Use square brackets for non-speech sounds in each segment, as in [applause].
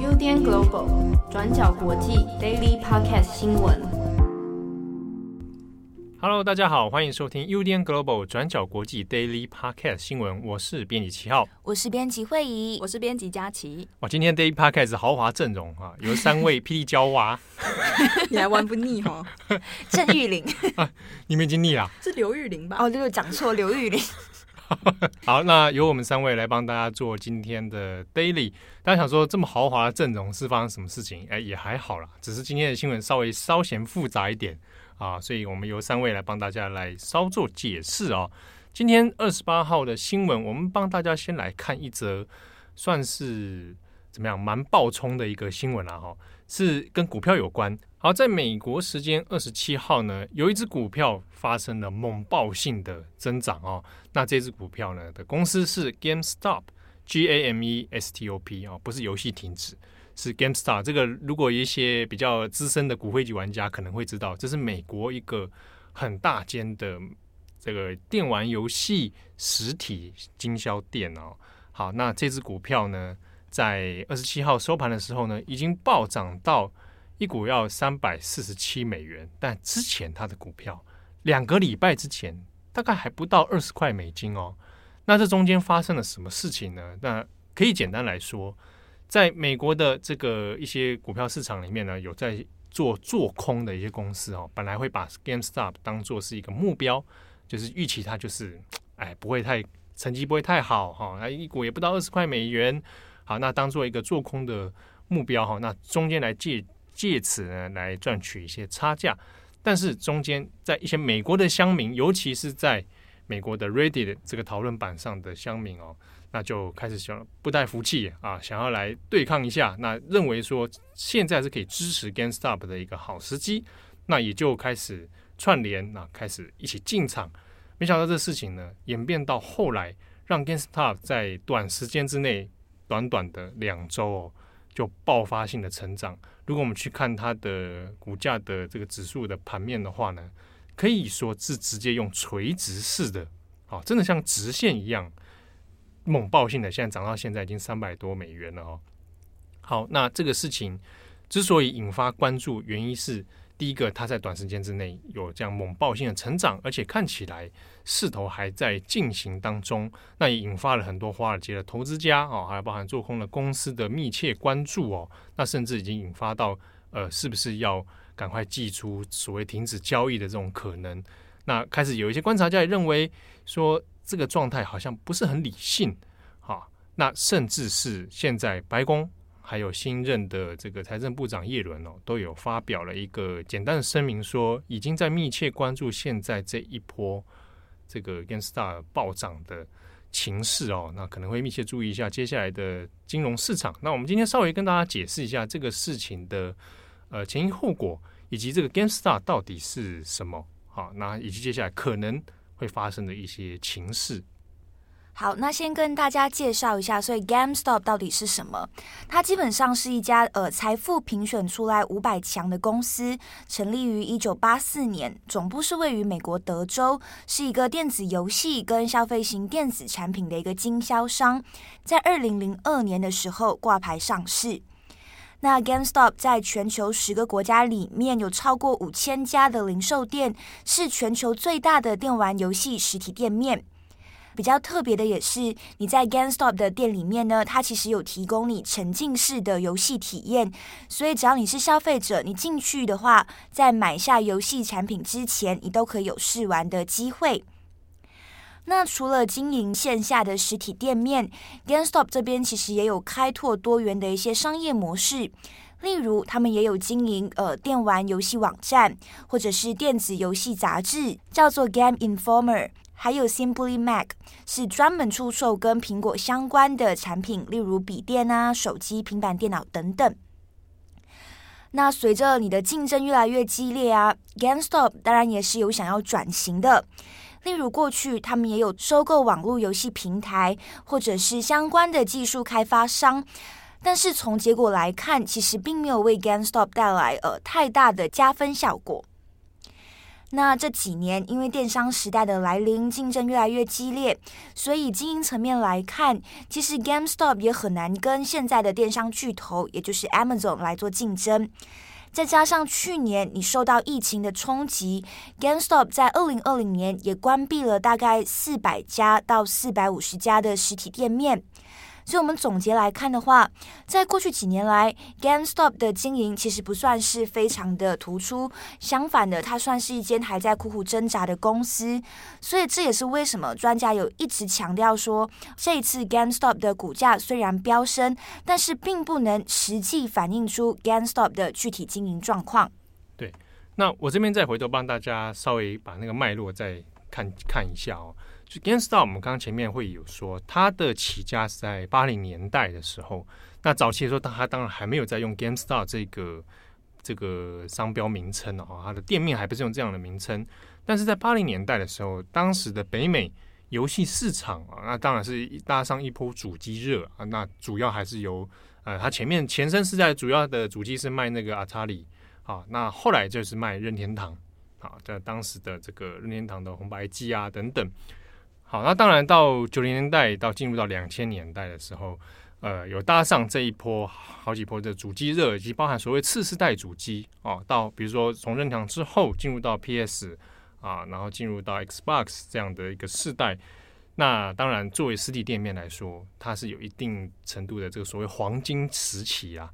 UDN Global 转角国际 Daily Podcast 新闻。Hello，大家好，欢迎收听 UDN Global 转角国际 Daily Podcast 新闻。我是编辑七号，我是编辑惠仪，我是编辑佳琪。哇，今天 Daily Podcast 豪华阵容啊，有三位 [laughs] 霹雳娇娃，你还玩不腻哈？[laughs] 郑玉玲啊，你们已经腻了？是刘玉玲吧？哦，这个讲错，刘玉玲。[laughs] 好，那由我们三位来帮大家做今天的 Daily。大家想说这么豪华的阵容是发生什么事情？哎，也还好啦，只是今天的新闻稍微稍嫌复杂一点啊，所以我们由三位来帮大家来稍作解释哦。今天二十八号的新闻，我们帮大家先来看一则算是怎么样蛮爆冲的一个新闻啦哈，是跟股票有关。好，在美国时间二十七号呢，有一只股票发生了猛爆性的增长哦。那这只股票呢的公司是 GameStop，G A M E S T O P 哦，不是游戏停止，是 GameStop。这个如果一些比较资深的骨灰级玩家可能会知道，这是美国一个很大间的这个电玩游戏实体经销店哦。好，那这只股票呢，在二十七号收盘的时候呢，已经暴涨到。一股要三百四十七美元，但之前它的股票两个礼拜之前大概还不到二十块美金哦。那这中间发生了什么事情呢？那可以简单来说，在美国的这个一些股票市场里面呢，有在做做空的一些公司哦，本来会把 GameStop 当做是一个目标，就是预期它就是哎不会太成绩不会太好哈，那一股也不到二十块美元，好，那当做一个做空的目标哈，那中间来借。借此呢来赚取一些差价，但是中间在一些美国的乡民，尤其是在美国的 Reddit 这个讨论板上的乡民哦，那就开始想不带服气啊，想要来对抗一下，那认为说现在是可以支持 GameStop 的一个好时机，那也就开始串联，那开始一起进场。没想到这事情呢演变到后来，让 GameStop 在短时间之内，短短的两周哦。就爆发性的成长。如果我们去看它的股价的这个指数的盘面的话呢，可以说是直接用垂直式的，啊，真的像直线一样猛爆性的，现在涨到现在已经三百多美元了哦。好，那这个事情之所以引发关注，原因是。第一个，它在短时间之内有这样猛爆性的成长，而且看起来势头还在进行当中，那也引发了很多华尔街的投资家哦，还有包含做空的公司的密切关注哦。那甚至已经引发到呃，是不是要赶快祭出所谓停止交易的这种可能？那开始有一些观察家也认为说，这个状态好像不是很理性，好，那甚至是现在白宫。还有新任的这个财政部长叶伦哦，都有发表了一个简单的声明，说已经在密切关注现在这一波这个 GameStop 暴涨的情势哦，那可能会密切注意一下接下来的金融市场。那我们今天稍微跟大家解释一下这个事情的呃前因后果，以及这个 GameStop 到底是什么？好，那以及接下来可能会发生的一些情势。好，那先跟大家介绍一下，所以 GameStop 到底是什么？它基本上是一家呃财富评选出来五百强的公司，成立于一九八四年，总部是位于美国德州，是一个电子游戏跟消费型电子产品的一个经销商，在二零零二年的时候挂牌上市。那 GameStop 在全球十个国家里面有超过五千家的零售店，是全球最大的电玩游戏实体店面。比较特别的也是，你在 GameStop 的店里面呢，它其实有提供你沉浸式的游戏体验，所以只要你是消费者，你进去的话，在买下游戏产品之前，你都可以有试玩的机会。那除了经营线下的实体店面，GameStop 这边其实也有开拓多元的一些商业模式，例如他们也有经营呃电玩游戏网站，或者是电子游戏杂志，叫做 Game Informer。还有 Simply Mac 是专门出售跟苹果相关的产品，例如笔电啊、手机、平板电脑等等。那随着你的竞争越来越激烈啊，GameStop 当然也是有想要转型的。例如过去他们也有收购网络游戏平台，或者是相关的技术开发商，但是从结果来看，其实并没有为 GameStop 带来呃太大的加分效果。那这几年，因为电商时代的来临，竞争越来越激烈，所以经营层面来看，其实 GameStop 也很难跟现在的电商巨头，也就是 Amazon 来做竞争。再加上去年你受到疫情的冲击，GameStop 在二零二零年也关闭了大概四百家到四百五十家的实体店面。所以，我们总结来看的话，在过去几年来，GameStop 的经营其实不算是非常的突出，相反的，它算是一间还在苦苦挣扎的公司。所以，这也是为什么专家有一直强调说，这一次 GameStop 的股价虽然飙升，但是并不能实际反映出 GameStop 的具体经营状况。对，那我这边再回头帮大家稍微把那个脉络再看看一下哦。就 GameStop，我们刚刚前面会有说，它的起家是在八零年代的时候。那早期的时候，它当然还没有在用 GameStop 这个这个商标名称哦，它的店面还不是用这样的名称。但是在八零年代的时候，当时的北美游戏市场啊，那当然是搭上一波主机热啊。那主要还是由呃，它前面前身是在主要的主机是卖那个 Atari 啊，那后来就是卖任天堂啊，在当时的这个任天堂的红白机啊等等。好，那当然到九零年代到进入到两千年代的时候，呃，有搭上这一波好几波的主机热，以及包含所谓次世代主机哦，到比如说从任天堂之后进入到 PS 啊，然后进入到 Xbox 这样的一个世代。那当然作为实体店面来说，它是有一定程度的这个所谓黄金时期啊。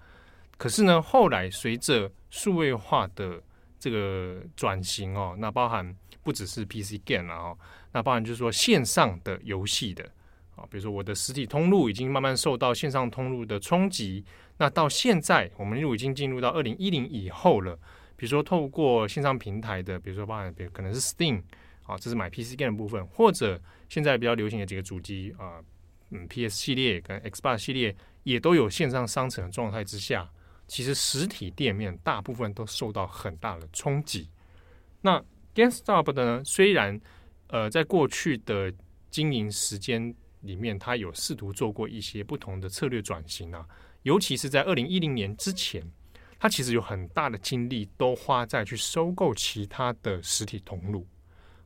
可是呢，后来随着数位化的这个转型哦，那包含不只是 PC game 了哦。那包含就是说线上的游戏的啊，比如说我的实体通路已经慢慢受到线上通路的冲击。那到现在，我们又已经进入到二零一零以后了。比如说透过线上平台的，比如说包含比如可能是 Steam 啊，这是买 PC game 的部分，或者现在比较流行的几个主机啊，嗯，PS 系列跟 Xbox 系列也都有线上商城的状态之下，其实实体店面大部分都受到很大的冲击。那 GameStop 的呢，虽然呃，在过去的经营时间里面，他有试图做过一些不同的策略转型啊，尤其是在二零一零年之前，他其实有很大的精力都花在去收购其他的实体通路，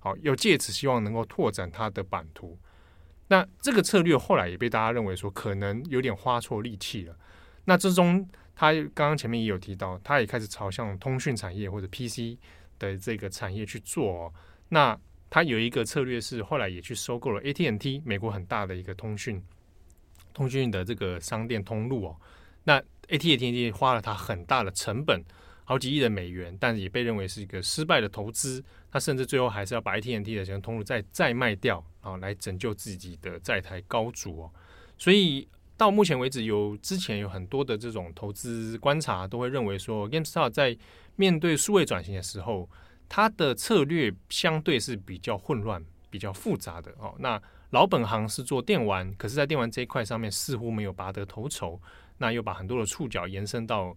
好，要借此希望能够拓展他的版图。那这个策略后来也被大家认为说可能有点花错力气了。那之中，他刚刚前面也有提到，他也开始朝向通讯产业或者 PC 的这个产业去做哦。那他有一个策略是，后来也去收购了 AT&T，美国很大的一个通讯通讯的这个商店通路哦。那 AT&T 花了他很大的成本，好几亿的美元，但是也被认为是一个失败的投资。他甚至最后还是要把 AT&T 的这个通路再再卖掉啊，来拯救自己的债台高筑哦。所以到目前为止，有之前有很多的这种投资观察都会认为说，GameStop 在面对数位转型的时候。它的策略相对是比较混乱、比较复杂的哦。那老本行是做电玩，可是，在电玩这一块上面似乎没有拔得头筹。那又把很多的触角延伸到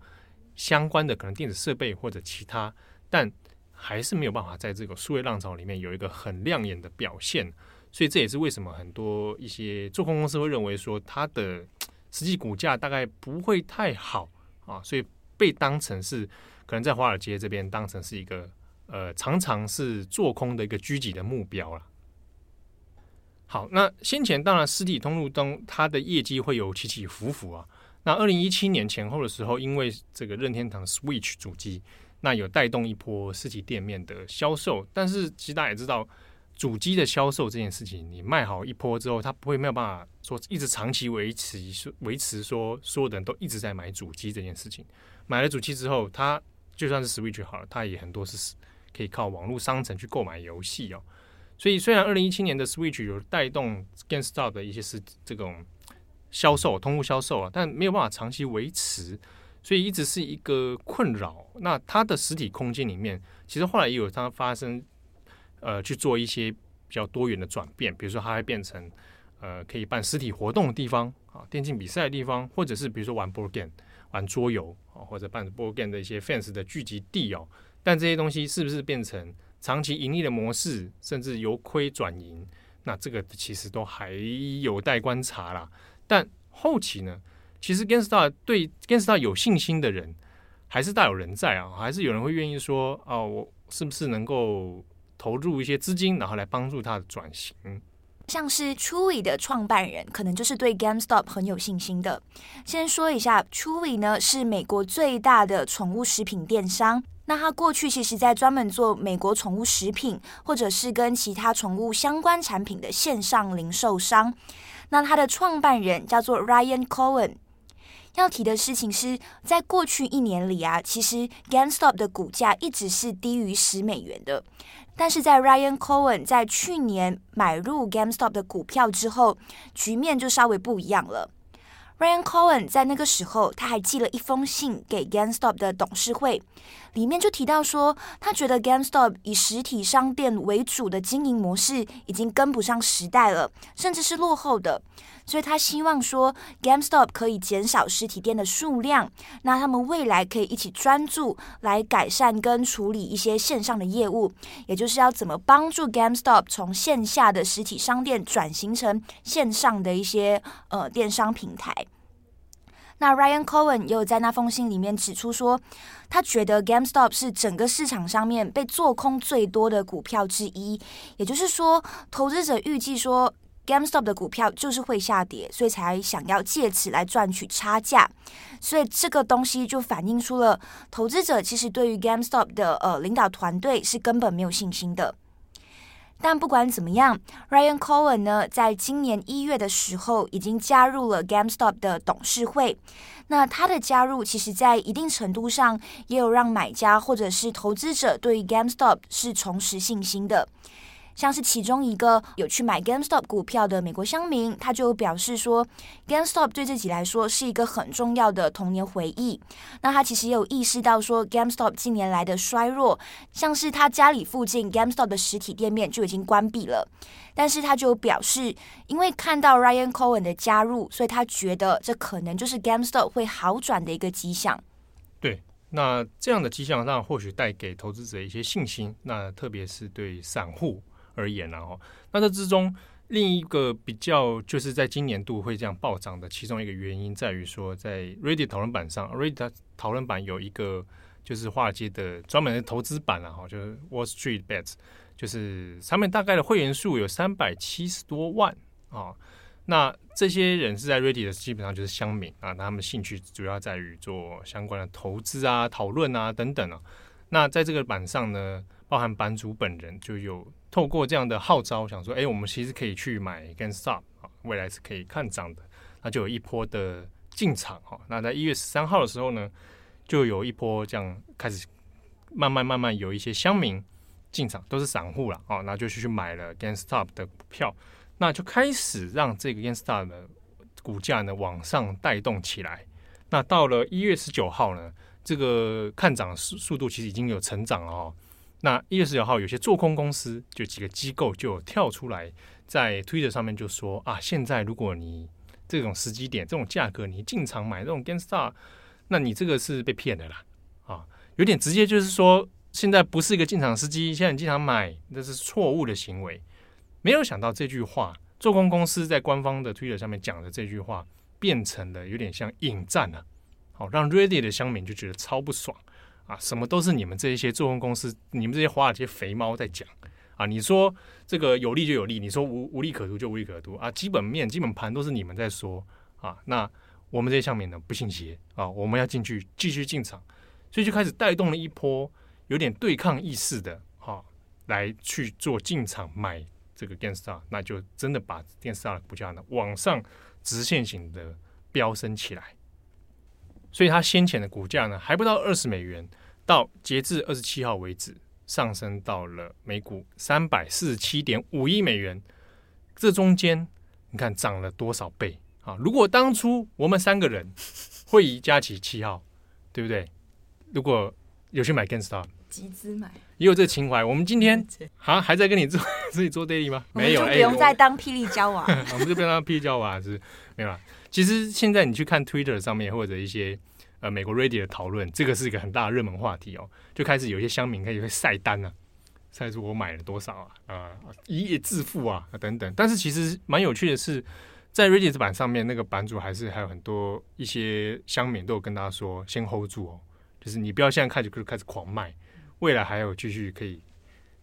相关的可能电子设备或者其他，但还是没有办法在这个数位浪潮里面有一个很亮眼的表现。所以这也是为什么很多一些做空公司会认为说它的实际股价大概不会太好啊，所以被当成是可能在华尔街这边当成是一个。呃，常常是做空的一个狙击的目标了。好，那先前当然实体通路中它的业绩会有起起伏伏啊。那二零一七年前后的时候，因为这个任天堂 Switch 主机，那有带动一波实体店面的销售。但是其实大家也知道，主机的销售这件事情，你卖好一波之后，它不会没有办法说一直长期维持，维持说所有的人都一直在买主机这件事情。买了主机之后，它就算是 Switch 好了，它也很多是。可以靠网络商城去购买游戏哦，所以虽然二零一七年的 Switch 有带动 GameStop 的一些是这种销售通路销售啊，但没有办法长期维持，所以一直是一个困扰。那它的实体空间里面，其实后来也有它发生呃去做一些比较多元的转变，比如说它会变成呃可以办实体活动的地方啊，电竞比赛的地方，或者是比如说玩 board game 玩桌游啊，或者办 board game 的一些 fans 的聚集地哦。但这些东西是不是变成长期盈利的模式，甚至由亏转盈？那这个其实都还有待观察啦。但后期呢，其实 GameStop 对 GameStop 有信心的人还是大有人在啊，还是有人会愿意说哦，我是不是能够投入一些资金，然后来帮助它转型？像是 Chewy 的创办人，可能就是对 GameStop 很有信心的。先说一下，Chewy 呢是美国最大的宠物食品电商。那他过去其实在专门做美国宠物食品，或者是跟其他宠物相关产品的线上零售商。那他的创办人叫做 Ryan Cohen。要提的事情是在过去一年里啊，其实 GameStop 的股价一直是低于十美元的。但是在 Ryan Cohen 在去年买入 GameStop 的股票之后，局面就稍微不一样了。Ryan Cohen 在那个时候，他还寄了一封信给 GameStop 的董事会，里面就提到说，他觉得 GameStop 以实体商店为主的经营模式已经跟不上时代了，甚至是落后的，所以他希望说 GameStop 可以减少实体店的数量，那他们未来可以一起专注来改善跟处理一些线上的业务，也就是要怎么帮助 GameStop 从线下的实体商店转型成线上的一些呃电商平台。那 Ryan Cohen 也有在那封信里面指出说，他觉得 GameStop 是整个市场上面被做空最多的股票之一，也就是说，投资者预计说 GameStop 的股票就是会下跌，所以才想要借此来赚取差价，所以这个东西就反映出了投资者其实对于 GameStop 的呃领导团队是根本没有信心的。但不管怎么样，Ryan Cohen 呢，在今年一月的时候已经加入了 GameStop 的董事会。那他的加入，其实在一定程度上也有让买家或者是投资者对于 GameStop 是重拾信心的。像是其中一个有去买 GameStop 股票的美国乡民，他就表示说，GameStop 对自己来说是一个很重要的童年回忆。那他其实也有意识到说，GameStop 近年来的衰弱，像是他家里附近 GameStop 的实体店面就已经关闭了。但是他就表示，因为看到 Ryan Cohen 的加入，所以他觉得这可能就是 GameStop 会好转的一个迹象。对，那这样的迹象让或许带给投资者一些信心。那特别是对散户。而言，然后，那这之中另一个比较就是在今年度会这样暴涨的其中一个原因，在于说，在 Reddit 讨论板上，Reddit 讨论板有一个就是华尔街的专门的投资板了哈，就是 Wall Street Bets，就是上面大概的会员数有三百七十多万啊。那这些人是在 Reddit 的，基本上就是乡民啊，他们兴趣主要在于做相关的投资啊、讨论啊等等啊。那在这个板上呢，包含版主本人就有。透过这样的号召，想说，哎，我们其实可以去买 GameStop 啊，未来是可以看涨的，那就有一波的进场哈。那在一月十三号的时候呢，就有一波这样开始慢慢慢慢有一些乡民进场，都是散户了啊，那就去去买了 GameStop 的股票，那就开始让这个 GameStop 的股价呢往上带动起来。那到了一月十九号呢，这个看涨速速度其实已经有成长了哦。那一月十九号，有些做空公司就几个机构就跳出来，在 Twitter 上面就说啊，现在如果你这种时机点、这种价格，你进场买这种 GameStar，那你这个是被骗的啦啊，有点直接，就是说现在不是一个进场时机，现在你进场买那是错误的行为。没有想到这句话，做空公司在官方的 Twitter 上面讲的这句话，变成了有点像引战了，好让 Ready 的乡民就觉得超不爽。啊，什么都是你们这一些做空公司，你们这些华尔街肥猫在讲啊！你说这个有利就有利，你说无无利可图就无利可图啊！基本面、基本盘都是你们在说啊！那我们这些乡民呢，不信邪啊！我们要进去继续进场，所以就开始带动了一波有点对抗意识的、啊，来去做进场买这个 GameStop，那就真的把 GameStop 的股价呢往上直线型的飙升起来。所以它先前的股价呢，还不到二十美元，到截至二十七号为止，上升到了每股三百四十七点五亿美元。这中间你看涨了多少倍啊？如果当初我们三个人会以佳琪七号，对不对？如果有去买 GameStop，集资买，也有这个情怀。我们今天 [laughs] 啊，还在跟你做 [laughs] 自己做 daily 吗？没有，就不用再当霹雳娇娃，[laughs] 我们就不用当霹雳娇娃是没有了。其实现在你去看 Twitter 上面或者一些呃美国 Reddit 的讨论，这个是一个很大的热门话题哦，就开始有一些乡民开始会晒单啊，晒出我买了多少啊啊一夜致富啊等等。但是其实蛮有趣的是，在 Reddit 版上面那个版主还是还有很多一些乡民都有跟他说，先 hold 住哦，就是你不要现在开始开始狂卖，未来还有继续可以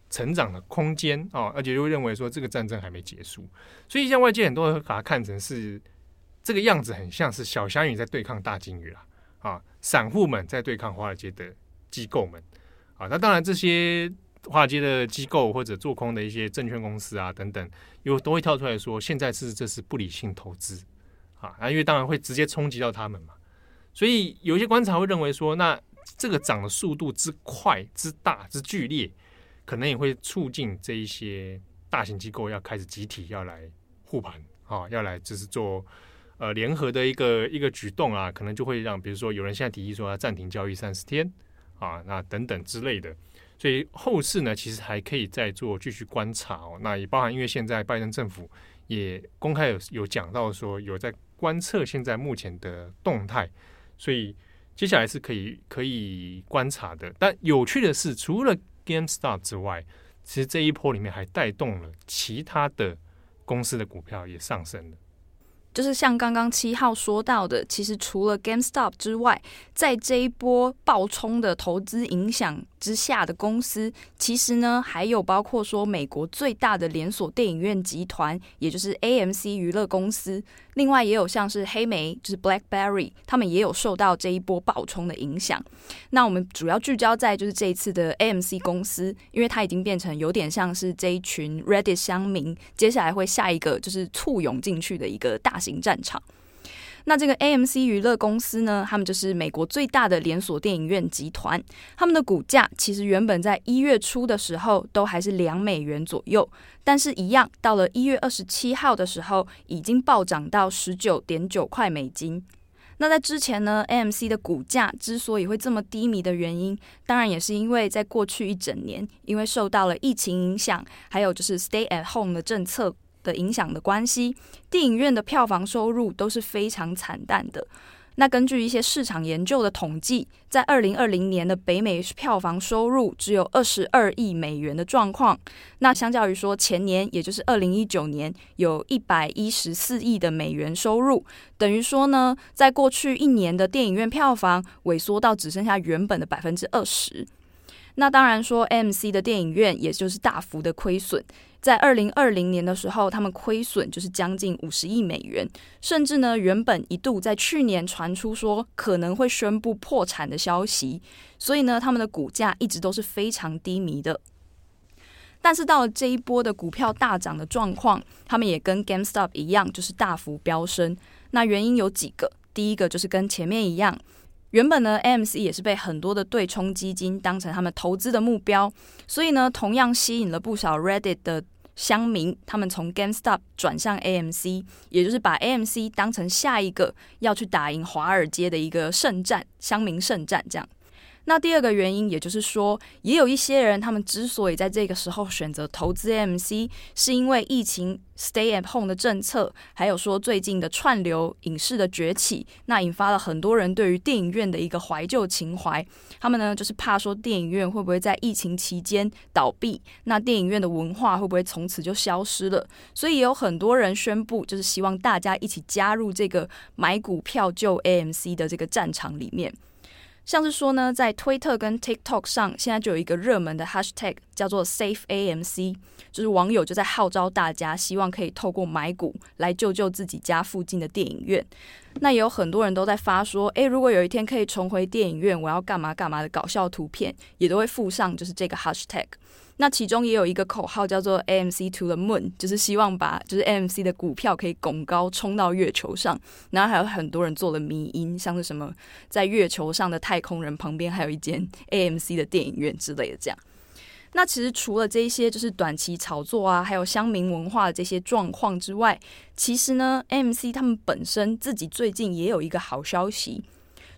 成长的空间啊，而且就会认为说这个战争还没结束，所以像外界很多人把它看成是这个样子，很像是小虾米在对抗大鲸鱼啦啊，散户们在对抗华尔街的机构们啊，那当然这些。华尔街的机构或者做空的一些证券公司啊等等，又都会跳出来说，现在是这是不理性投资啊，因为当然会直接冲击到他们嘛。所以有一些观察会认为说，那这个涨的速度之快、之大、之剧烈，可能也会促进这一些大型机构要开始集体要来护盘啊，要来就是做呃联合的一个一个举动啊，可能就会让比如说有人现在提议说要暂停交易三十天啊，那等等之类的。所以后市呢，其实还可以再做继续观察哦。那也包含，因为现在拜登政府也公开有有讲到说，有在观测现在目前的动态，所以接下来是可以可以观察的。但有趣的是，除了 GameStop 之外，其实这一波里面还带动了其他的公司的股票也上升了。就是像刚刚七号说到的，其实除了 GameStop 之外，在这一波暴冲的投资影响之下的公司，其实呢还有包括说美国最大的连锁电影院集团，也就是 AMC 娱乐公司。另外也有像是黑莓，就是 BlackBerry，他们也有受到这一波暴冲的影响。那我们主要聚焦在就是这一次的 AMC 公司，因为它已经变成有点像是这一群 Reddit 乡民，接下来会下一个就是簇拥进去的一个大型战场。那这个 AMC 娱乐公司呢，他们就是美国最大的连锁电影院集团。他们的股价其实原本在一月初的时候都还是两美元左右，但是一样到了一月二十七号的时候，已经暴涨到十九点九块美金。那在之前呢，AMC 的股价之所以会这么低迷的原因，当然也是因为在过去一整年，因为受到了疫情影响，还有就是 Stay at Home 的政策。的影响的关系，电影院的票房收入都是非常惨淡的。那根据一些市场研究的统计，在二零二零年的北美票房收入只有二十二亿美元的状况。那相较于说前年，也就是二零一九年，有一百一十四亿的美元收入，等于说呢，在过去一年的电影院票房萎缩到只剩下原本的百分之二十。那当然说，M C 的电影院也就是大幅的亏损。在二零二零年的时候，他们亏损就是将近五十亿美元，甚至呢，原本一度在去年传出说可能会宣布破产的消息，所以呢，他们的股价一直都是非常低迷的。但是到了这一波的股票大涨的状况，他们也跟 GameStop 一样，就是大幅飙升。那原因有几个，第一个就是跟前面一样，原本呢，AMC 也是被很多的对冲基金当成他们投资的目标，所以呢，同样吸引了不少 Reddit 的乡民，他们从 GameStop 转向 AMC，也就是把 AMC 当成下一个要去打赢华尔街的一个圣战，乡民圣战这样。那第二个原因，也就是说，也有一些人，他们之所以在这个时候选择投资 AMC，是因为疫情 Stay at Home 的政策，还有说最近的串流影视的崛起，那引发了很多人对于电影院的一个怀旧情怀。他们呢，就是怕说电影院会不会在疫情期间倒闭，那电影院的文化会不会从此就消失了？所以也有很多人宣布，就是希望大家一起加入这个买股票救 AMC 的这个战场里面。像是说呢，在推特跟 TikTok 上，现在就有一个热门的 Hashtag 叫做 Safe AMC，就是网友就在号召大家，希望可以透过买股来救救自己家附近的电影院。那也有很多人都在发说，诶，如果有一天可以重回电影院，我要干嘛干嘛的搞笑图片，也都会附上就是这个 Hashtag。那其中也有一个口号叫做 AMC to the Moon，就是希望把就是 AMC 的股票可以拱高冲到月球上。然后还有很多人做了迷因，像是什么在月球上的太空人旁边还有一间 AMC 的电影院之类的这样。那其实除了这些就是短期炒作啊，还有乡民文化的这些状况之外，其实呢，AMC 他们本身自己最近也有一个好消息。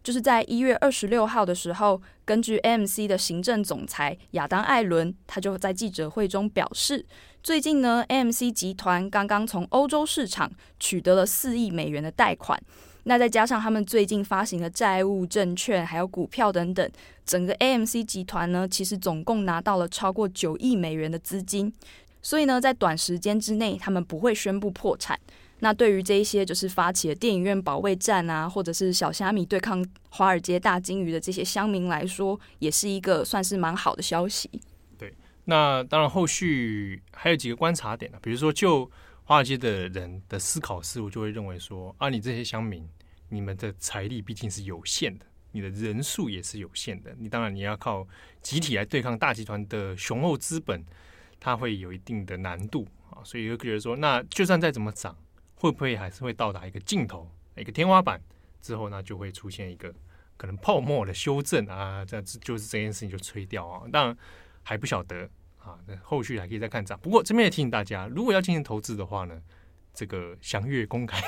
就是在一月二十六号的时候，根据 AMC 的行政总裁亚当·艾伦，他就在记者会中表示，最近呢，AMC 集团刚刚从欧洲市场取得了四亿美元的贷款，那再加上他们最近发行的债务、证券还有股票等等，整个 AMC 集团呢，其实总共拿到了超过九亿美元的资金，所以呢，在短时间之内，他们不会宣布破产。那对于这一些就是发起了电影院保卫战啊，或者是小虾米对抗华尔街大鲸鱼的这些乡民来说，也是一个算是蛮好的消息。对，那当然后续还有几个观察点呢，比如说就华尔街的人的思考思路就会认为说啊，你这些乡民，你们的财力毕竟是有限的，你的人数也是有限的，你当然你要靠集体来对抗大集团的雄厚资本，它会有一定的难度啊，所以就觉得说，那就算再怎么涨。会不会还是会到达一个尽头，一个天花板之后呢，就会出现一个可能泡沫的修正啊？这样就是这件事情就吹掉啊？当然还不晓得啊，那后续还可以再看涨。不过这边也提醒大家，如果要进行投资的话呢，这个祥月公开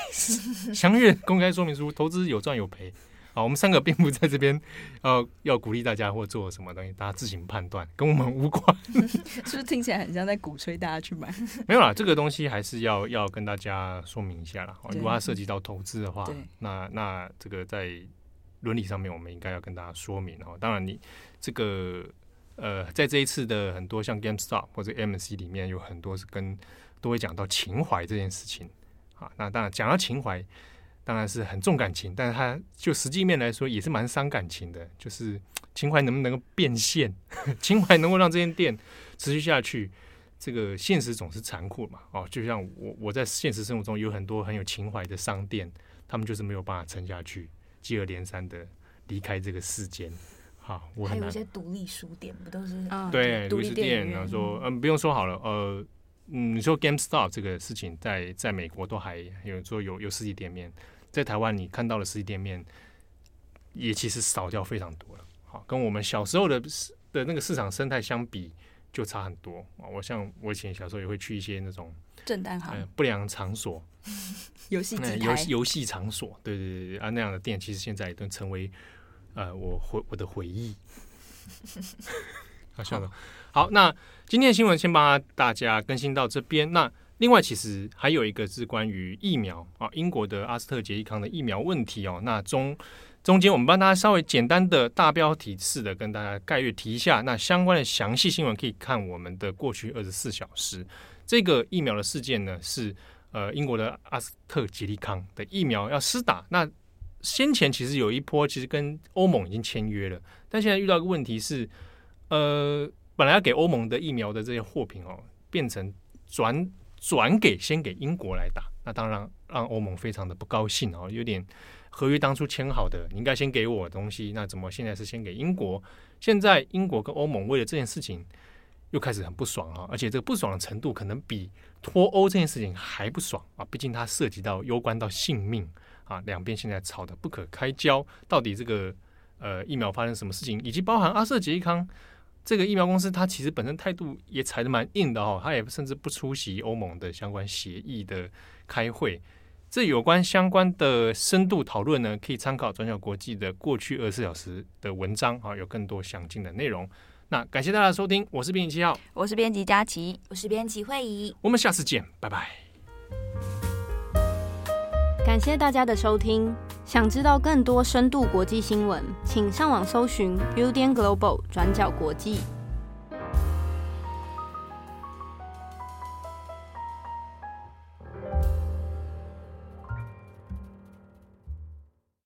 祥月公开说明书，投资有赚有赔。好，我们三个并不在这边，呃，要鼓励大家或做什么东西，大家自行判断，跟我们无关。[laughs] 是不是听起来很像在鼓吹大家去买？没有啦，这个东西还是要要跟大家说明一下啦。如果它涉及到投资的话，那那这个在伦理上面，我们应该要跟大家说明哦。当然，你这个呃，在这一次的很多像 GameStop 或者 AMC 里面，有很多是跟都会讲到情怀这件事情啊。那当然讲到情怀。当然是很重感情，但是它就实际面来说也是蛮伤感情的。就是 [tsk] 情怀能不能够变现，[laughs] 情怀能够让这间店持续下去，这个现实总是残酷嘛。哦，就像我我在现实生活中有很多很有情怀的商店，他们就是没有办法撑下去，接二连三的离开这个世间。好，我还有一些独立书店不都是？嗯、对，独立店，然后说嗯，不用说好了，呃。嗯，你说 GameStop 这个事情在在美国都还有说有有实体店面，在台湾你看到的实体店面也其实少掉非常多了。好，跟我们小时候的的那个市场生态相比，就差很多啊。我像我以前小时候也会去一些那种正当行、呃、不良场所，[laughs] 游戏游游戏场所，对对对啊，那样的店其实现在也都成为呃我回我的回忆。[laughs] 好笑的。好，那今天的新闻先帮大家更新到这边。那另外，其实还有一个是关于疫苗啊，英国的阿斯特捷利康的疫苗问题哦。那中中间我们帮大家稍微简单的大标题式的跟大家概略提一下。那相关的详细新闻可以看我们的过去二十四小时。这个疫苗的事件呢，是呃英国的阿斯特捷利康的疫苗要施打。那先前其实有一波，其实跟欧盟已经签约了，但现在遇到一个问题是，呃。本来要给欧盟的疫苗的这些货品哦，变成转转给先给英国来打，那当然让欧盟非常的不高兴哦，有点合约当初签好的，你应该先给我东西，那怎么现在是先给英国？现在英国跟欧盟为了这件事情又开始很不爽啊，而且这个不爽的程度可能比脱欧这件事情还不爽啊，毕竟它涉及到攸关到性命啊，两边现在吵得不可开交，到底这个呃疫苗发生什么事情，以及包含阿斯特捷利康。这个疫苗公司，它其实本身态度也踩得蛮硬的哦，它也甚至不出席欧盟的相关协议的开会。这有关相关的深度讨论呢，可以参考转角国际的过去二十四小时的文章啊，有更多详尽的内容。那感谢大家收听，我是编辑七号，我是编辑佳琪，我是编辑慧仪，我们下次见，拜拜。感谢大家的收听。想知道更多深度国际新闻，请上网搜寻 Udan Global 转角国际。